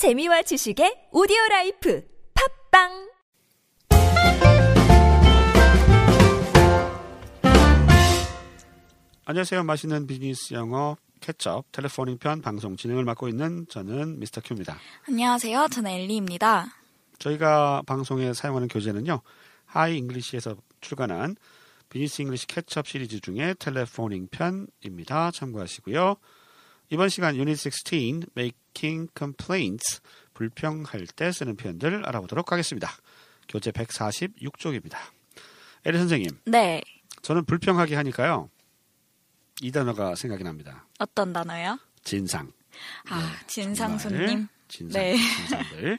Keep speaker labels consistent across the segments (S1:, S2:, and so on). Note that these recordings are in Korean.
S1: 재미와 지식의 오디오 라이프 팟빵
S2: 안녕하세요. 맛있는 비즈니스 영어 케첩 Telephoning 편 방송 진행을 맡고 있는 저는 미스터 큐입니다.
S3: 안녕하세요. 저는 엘리입니다.
S2: 저희가 방송에 사용하는 교재는요. 하이 잉글리시에서 출간한 Business English Ketchup 시리즈 중에 Telephoning 편입니다. 참고하시고요. 이번 시간 유닛 16 Making Complaints 불평할 때 쓰는 표현들 알아보도록 하겠습니다. 교재 146쪽입니다. 에리 선생님,
S3: 네.
S2: 저는 불평하게 하니까요. 이 단어가 생각이 납니다.
S3: 어떤 단어요?
S2: 진상.
S3: 아, 진상
S2: 네, 정말
S3: 손님.
S2: 진상,
S3: 네.
S2: 진상들.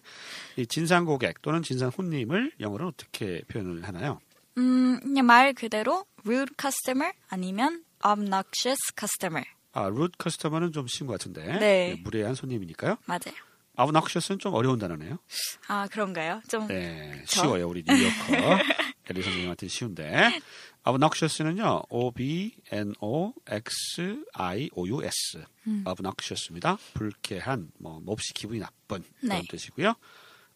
S2: 이 진상 고객 또는 진상 손님을 영어로 어떻게 표현을 하나요?
S3: 음, 그냥 말 그대로 rude customer 아니면 obnoxious customer.
S2: 아, rude customer는 좀 쉬운 것 같은데.
S3: 네.
S2: 무례한 손님이니까요.
S3: 맞아요.
S2: obnoxious는 좀 어려운 단어네요.
S3: 아, 그런가요? 좀
S2: 네,
S3: 저?
S2: 쉬워요. 우리 뉴요커. 에리 선생님한테 쉬운데. obnoxious는요, O-B-N-O-X-I-O-U-S.
S3: 음.
S2: obnoxious입니다. 불쾌한, 뭐, 몹시 기분이 나쁜 그런
S3: 네.
S2: 뜻이고요.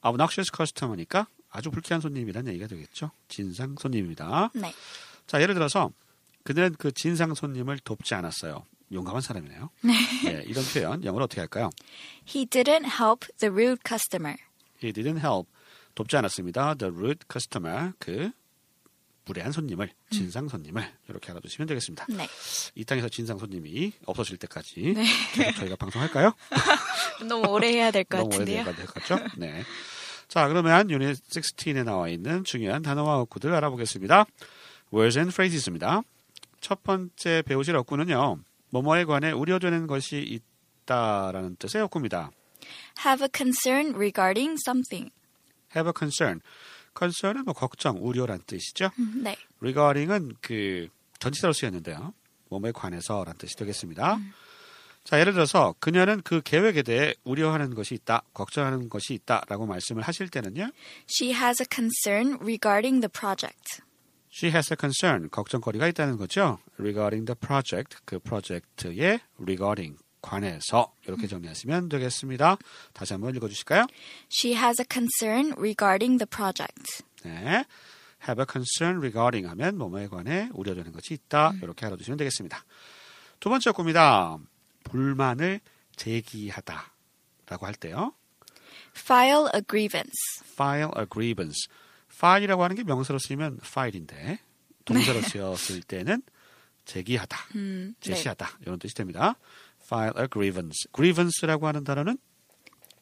S2: obnoxious customer니까 아주 불쾌한 손님이라는 얘기가 되겠죠. 진상 손님입니다.
S3: 네.
S2: 자, 예를 들어서 그는 그 진상 손님을 돕지 않았어요. 용감한 사람이네요. 네, 이런 표현 영어로 어떻게 할까요?
S3: He didn't help the rude customer.
S2: He didn't help. 돕지 않았습니다. The rude customer. 그 무례한 손님을, 진상 손님을 이렇게 알아두시면 되겠습니다.
S3: 네.
S2: 이 땅에서 진상 손님이 없어질 때까지 계속 저희가 방송할까요?
S3: 너무 오래 해야 될것
S2: 너무
S3: 같은데요.
S2: 오래될 것 같죠? 네. 자, 그러면 유닛 16에 나와 있는 중요한 단어와 어구들 알아보겠습니다. Words and phrases입니다. 첫 번째 배우실 어구는요. 뭐뭐에 관해 우려되는 것이 있다라는 뜻의 어구입니다.
S3: Have a concern regarding something.
S2: Have a concern. concern은 뭐 걱정, 우려란 뜻이죠.
S3: 음, 네.
S2: regarding은 그 전치사로 쓰였는데요. 뭐뭐에 관해서란 뜻이 되겠습니다. 자, 예를 들어서 그녀는 그 계획에 대해 우려하는 것이 있다, 걱정하는 것이 있다라고 말씀을 하실 때는요.
S3: She has a concern regarding the project.
S2: She has a concern, 걱정거리가 있다는 거죠. regarding the project, 그 프로젝트의 regarding, 관해서 이렇게 정리하시면 되겠습니다. 다시 한번 읽어주실까요?
S3: She has a concern regarding the project.
S2: 네. have a concern regarding 하면 뭐뭐에 관해 우려되는 것이 있다. 이렇게 알아두시면 되겠습니다. 두 번째 겁니다. 불만을 제기하다. 라고 할 때요.
S3: File a grievance.
S2: file a grievance. File이라고 하는 게 명사로 쓰이면 file인데 동사로 쓰였을 때는 제기하다,
S3: 음, 네.
S2: 제시하다 이런 뜻이 됩니다. file a grievance. grievance라고 하는 단어는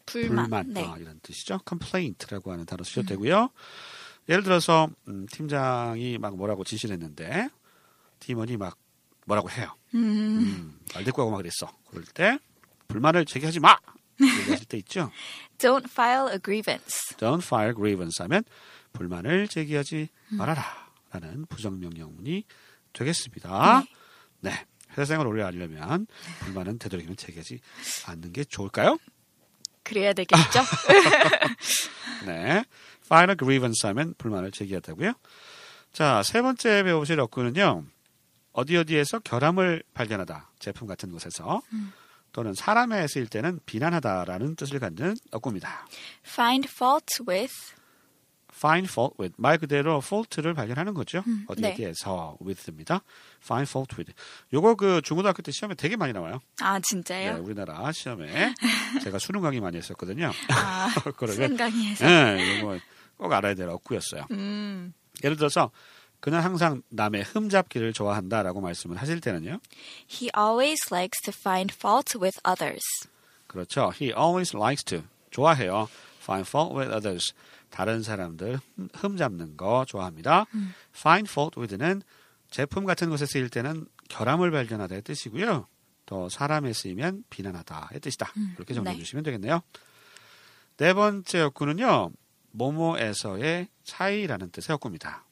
S3: 불만.
S2: 불만
S3: 네.
S2: 아, 이런 뜻이죠. complaint라고 하는 단어 쓰셔도 되고요. 예를 들어서 음, 팀장이 막 뭐라고 지시를 했는데 팀원이 막 뭐라고 해요. 음, 말대꾸하고 막 그랬어. 그럴 때 불만을 제기하지 마. 얘기하실 때 있죠.
S3: Don't file a grievance.
S2: Don't file grievance 하면 불만을 제기하지 말아라 라는 부정명령문이 되겠습니다. 네. 회사 생활 오래 하려면 불만은 되도록이면 제기하지 않는 게 좋을까요?
S3: 그래야 되겠죠?
S2: 네. a grievance 하면 불만을 제기하다고요. 자, 세 번째 배우실 어구는요. 어디 어디에서 결함을 발견하다. 제품 같은 곳에서 또는 사람에 쓰일 때는 비난하다라는 뜻을 갖는 어구입니다.
S3: Find fault with.
S2: Find fault with 말 그대로 fault를 발견하는 거죠. 어디
S3: 네.
S2: 어디에서 with입니다. find fault with. 요거 그 중고등학교 때 시험에 되게 많이 나와요.
S3: 아,
S2: 네,
S3: 진짜요?
S2: 우리나라 시험에 제가 수능 강의 많이 했었거든요.
S3: 아,
S2: 그러면
S3: 수능 강의에서.
S2: 네, 이거 꼭 알아야 될 어구였어요.
S3: 음.
S2: 예를 들어서 그는 항상 남의 흠잡기를 좋아한다라고 말씀을 하실 때는요.
S3: He always likes to find fault with others.
S2: 그렇죠. He always likes to 좋아해요. Find fault with others. 다른 사람들 흠- 흠잡는 거 좋아합니다. Find fault with는 제품 같은 것에 쓰일 때는 결함을 발견하다의 뜻이고요. 또 사람에 쓰이면 비난하다의 뜻이다. 이렇게 정리해
S3: 네.
S2: 주시면 되겠네요. 네 번째 어구는요. 모모에서의 차이라는 뜻의 어구입니다.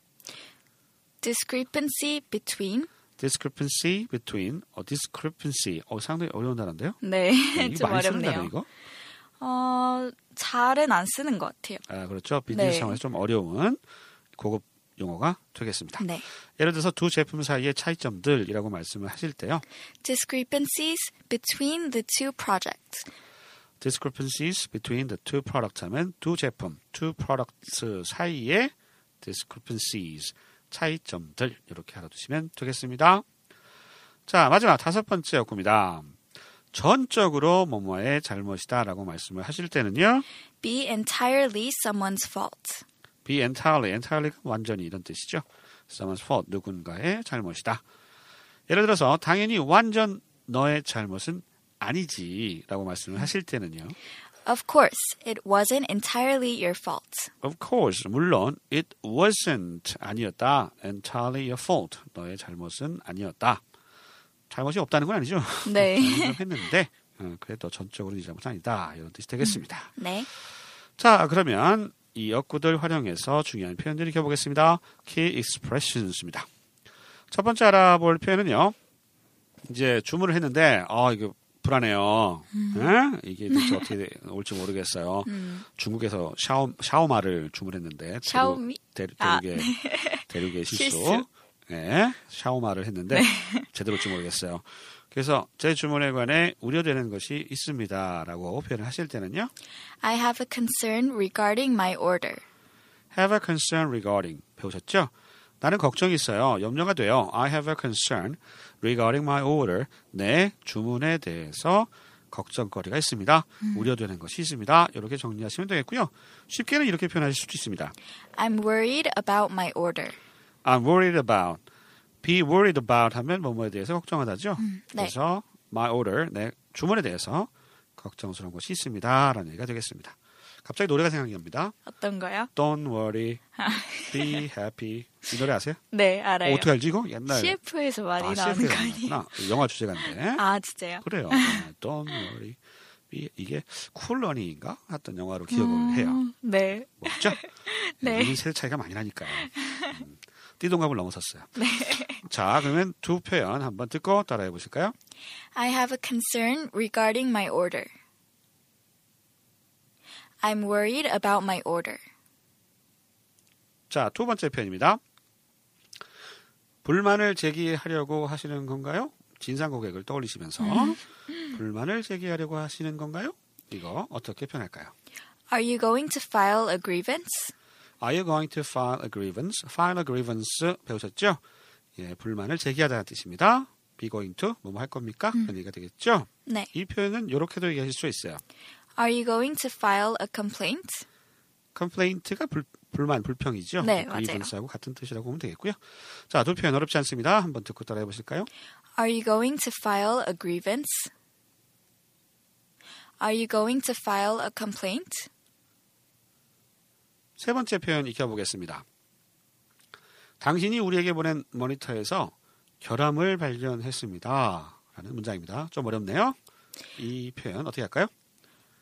S3: Discrepancy between.
S2: discrepancy between 어, discrepancy 어, 상당히 어려운 단어인데요.
S3: 네,
S2: 네,
S3: 좀
S2: 쓰는 단어
S3: 어렵네요.
S2: 이거.
S3: 어, 잘은 안 쓰는 것 같아요.
S2: 아, 그렇죠. 비즈니스
S3: 네.
S2: 상황에서 좀 어려운 고급 용어가 되겠습니다.
S3: 네.
S2: 예를 들어서 두 제품 사이의 차이점들이라고 말씀을 하실 때요.
S3: Discrepancies between the two projects.
S2: discrepancies between the two products 하면 두 제품, two products 사이에 discrepancies, 차이점들 이렇게 알아두시면 되겠습니다. 자, 마지막 다섯 번째 역구입니다. 전적으로 뭐뭐의 잘못이다라고 말씀을 하실 때는요.
S3: Be entirely someone's fault.
S2: be entirely, entirely가 완전히 이런 뜻이죠. someone's fault, 누군가의 잘못이다. 예를 들어서 당연히 완전 너의 잘못은 아니지라고 말씀을 하실 때는요.
S3: Of course, it wasn't entirely your fault.
S2: Of course, 물론 it wasn't 아니었다. entirely your fault. 너의 잘못은 아니었다. 잘못이 없다는 건 아니죠.
S3: 네.
S2: 했는데 어, 그래도 전적으로 네 잘못은 아니다. 이런 뜻이 되겠습니다.
S3: 네.
S2: 자, 그러면 이 역구들 활용해서 중요한 표현들 익혀보겠습니다. Key expressions입니다. 첫 번째 알아볼 표현은요. 이제 주문을 했는데, 아, 이거 불안해요. 에? 이게 대체 어떻게 올지 모르겠어요. 중국에서 샤오, 샤오마를 주문했는데,
S3: 샤오미?
S2: 대륙,
S3: 아,
S2: 대륙의, 대륙의 실수.
S3: 실수.
S2: 예, 샤오마를 했는데, 제대로 올지 모르겠어요. 그래서 제 주문에 관해 우려되는 것이 있습니다라고 표현을 하실 때는요.
S3: I have a concern regarding my order.
S2: have a concern regarding 배우셨죠? 나는 걱정이 있어요. 염려가 돼요. I have a concern regarding my order. 내 주문에 대해서 걱정거리가 있습니다. 우려되는 것이 있습니다. 이렇게 정리하시면 되겠고요. 쉽게는 이렇게 표현하실 수도 있습니다.
S3: I'm worried about my order.
S2: I'm worried about. be worried about 하면 뭐뭐에 대해서 걱정하다죠.
S3: 네.
S2: 그래서 my order, 내 주문에 대해서 걱정스러운 것이 있습니다. 라는 얘기가 되겠습니다. 갑자기 노래가 생각이 납니다.
S3: 어떤 거요?
S2: Don't worry, be happy. 이 노래 아세요?
S3: 네,
S2: 어,
S3: 알아요.
S2: 어 떻게 알지 이거? 옛날
S3: CF에서 많이
S2: 아,
S3: 나오는
S2: 거가
S3: 아니에요?
S2: 영화 주제가인데.
S3: 아, 진짜요?
S2: 그래요. 네, Don't worry. be- 이게 쿨러니인가? 했던 영화로 기억을 해요.
S3: 음, 네.
S2: 맞죠?
S3: 네.
S2: 이 세대 차이가 많이 나니까요. 음, 띠동갑을 넘어섰어요. 자, 그러면 두 표현 한번 듣고 따라해 보실까요?
S3: I have a concern regarding my order. I'm worried about my order.
S2: 자, 두 번째 표현입니다. 불만을 제기하려고 하시는 건가요? 진상 고객을 떠올리시면서 불만을 제기하려고 하시는 건가요? 이거 어떻게 표현할까요?
S3: Are you going to file a grievance?
S2: Are you going to file a grievance? File a grievance 배우셨죠? 예, 불만을 제기하다는 뜻입니다. Be going to 뭐뭐 할 겁니까? 그런 얘기가 되겠죠?
S3: 네.
S2: 이 표현은 이렇게도 얘기하실 수 있어요.
S3: Are you going to file a complaint?
S2: complaint가 불, 불만, 불평이죠.
S3: 네, 맞아요.
S2: grievance하고 같은 뜻이라고 보면 되겠고요. 자, 두 표현 어렵지 않습니다. 한번 듣고 따라해 보실까요?
S3: Are you going to file a grievance? Are you going to file a complaint?
S2: 세 번째 표현 익혀보겠습니다. 당신이 우리에게 보낸 모니터에서 결함을 발견했습니다. 라는 문장입니다. 좀 어렵네요. 이 표현 어떻게 할까요?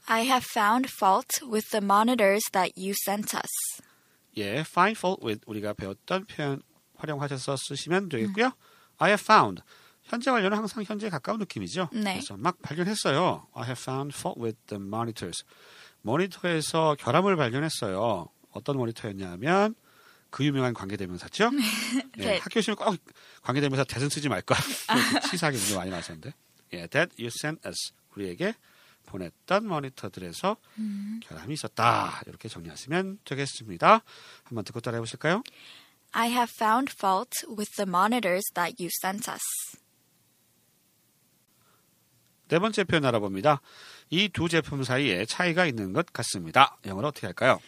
S3: I have found fault with the monitors that you sent us.
S2: 예, find fault with 우리가 배웠던 표현 활용하셔서 쓰시면 되겠고요. I have found 현재 완료는 항상 현재에 가까운 느낌이죠.
S3: 네.
S2: 그래서 막 발견했어요. I have found fault with the monitors. 모니터에서 결함을 발견했어요. 어떤 모니터였냐면 그 유명한 관계대명사죠. 예,
S3: 네.
S2: 학교 시험 꼭 관계대명사 대승 쓰지 말까. 이렇게 치사하게 문제 많이 나왔었는데. 예, that you sent us 우리에게 보냈던 모니터들에서 결함이 있었다. 이렇게 정리하시면 되겠습니다. 한번 듣고 따라해 보실까요?
S3: I have found fault with the monitors that you sent us.
S2: 네 번째 표현 알아봅니다. 이 두 제품 사이에 차이가 있는 것 같습니다. 영어로 어떻게 할까요?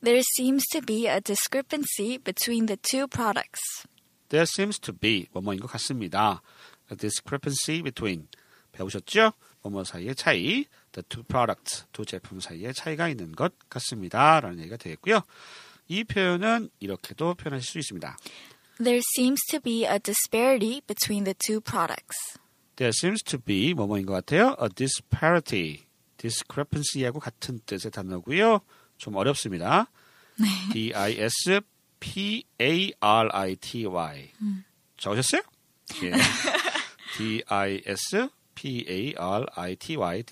S3: There seems to be a discrepancy between the two products.
S2: There seems to be 뭐뭐인 것 같습니다. A discrepancy between 배우셨죠? 뭐뭐 사이의 차이, the two products 두 제품 사이에 차이가 있는 것 같습니다. 라는 얘기가 되겠고요. 이 표현은 이렇게도 표현하실 수 있습니다.
S3: There seems to be a disparity between the two products.
S2: There seems to be 뭐뭐인 것 같아요. A disparity, discrepancy하고 같은 뜻의 단어고요. 좀 어렵습니다. D I S P A R I T Y. 적으셨어요? 예. D I S P A R I T Y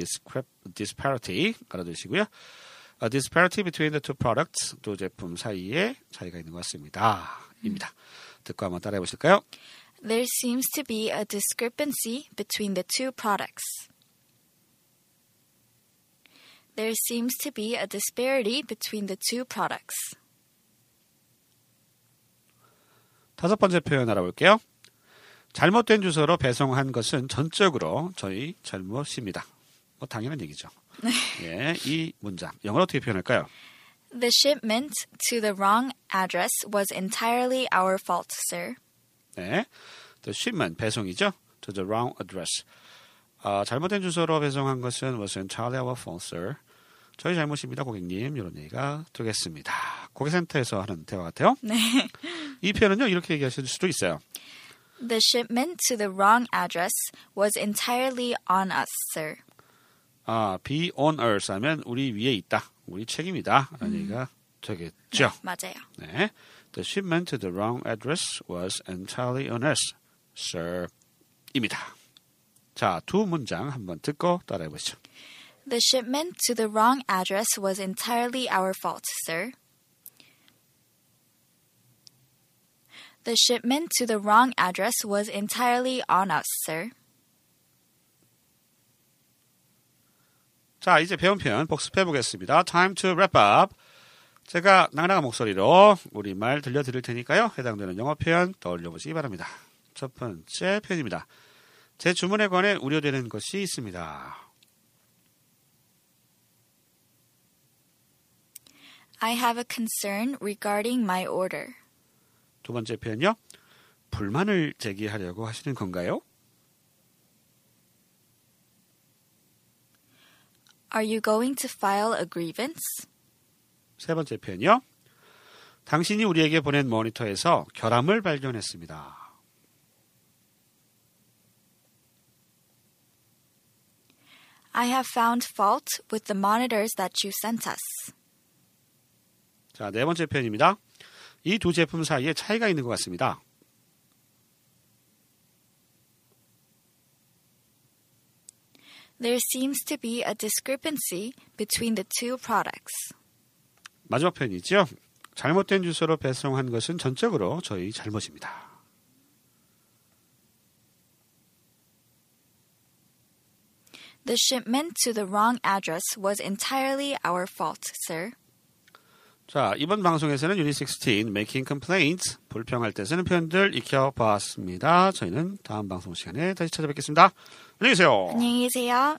S2: disparity 알아두시고요. A disparity between the two products 두 제품 사이에 차이가 있는 것 같습니다. 입니다. 듣고 한번 따라해 보실까요?
S3: There seems to be a discrepancy between the two products. There seems to be a disparity between the two products.
S2: 다섯 번째 표현 알아볼게요. 잘못된 주소로 배송한 것은 전적으로 저희 잘못입니다. 뭐 당연한 얘기죠. 예, 이 문장 영어로 어떻게 표현할까요?
S3: The shipment to the wrong address was entirely our fault, sir.
S2: 네, the shipment 배송이죠. To the wrong address. 아, 잘못된 주소로 배송한 것은 was entirely our fault, sir. 저희 잘못입니다, 고객님. 이런 얘기가 되겠습니다. 고객센터에서 하는 대화 같아요.
S3: 네.
S2: 이 표현은요 이렇게 얘기하실 수도 있어요.
S3: The shipment to the wrong address was entirely on us, sir.
S2: 아, be on us 하면 우리 위에 있다, 우리 책임이다 라는 얘기가 되겠죠.
S3: 맞아요.
S2: 네. The shipment to the wrong address was entirely on us, sir. 입니다. 자, 두 문장 한번 듣고 따라해 보시죠.
S3: The shipment to the wrong address was entirely our fault, sir. The shipment to the wrong address was entirely on us, sir.
S2: 자, 이제 배운 표현 복습해 보겠습니다. Time to wrap up. 제가 낭랑한 목소리로 우리말 들려드릴 테니까요. 해당되는 영어 표현 떠올려 보시기 바랍니다. 첫 번째 표현입니다. 제 주문에 관해 우려되는 것이 있습니다.
S3: I have a concern regarding my order.
S2: 두 번째 표현요. 불만을 제기하려고 하시는 건가요?
S3: Are you going to file a grievance?
S2: 세 번째 표현이요. 당신이 우리에게 보낸 모니터에서 결함을 발견했습니다.
S3: I have found fault with the monitors that you sent us.
S2: 자, 네 번째 표현입니다. 이 두 제품 사이에 차이가 있는 것 같습니다.
S3: There seems to be a discrepancy between the two products.
S2: 마지막 표현이죠. 잘못된 주소로 배송한 것은 전적으로 저희 잘못입니다.
S3: The shipment to the wrong address was entirely our fault, sir.
S2: 자, 이번 방송에서는 유닛 16 Making Complaints 불평할 때 쓰는 표현들 익혀봤습니다. 저희는 다음 방송 시간에 다시 찾아뵙겠습니다. 안녕히 계세요.
S3: 안녕히 계세요.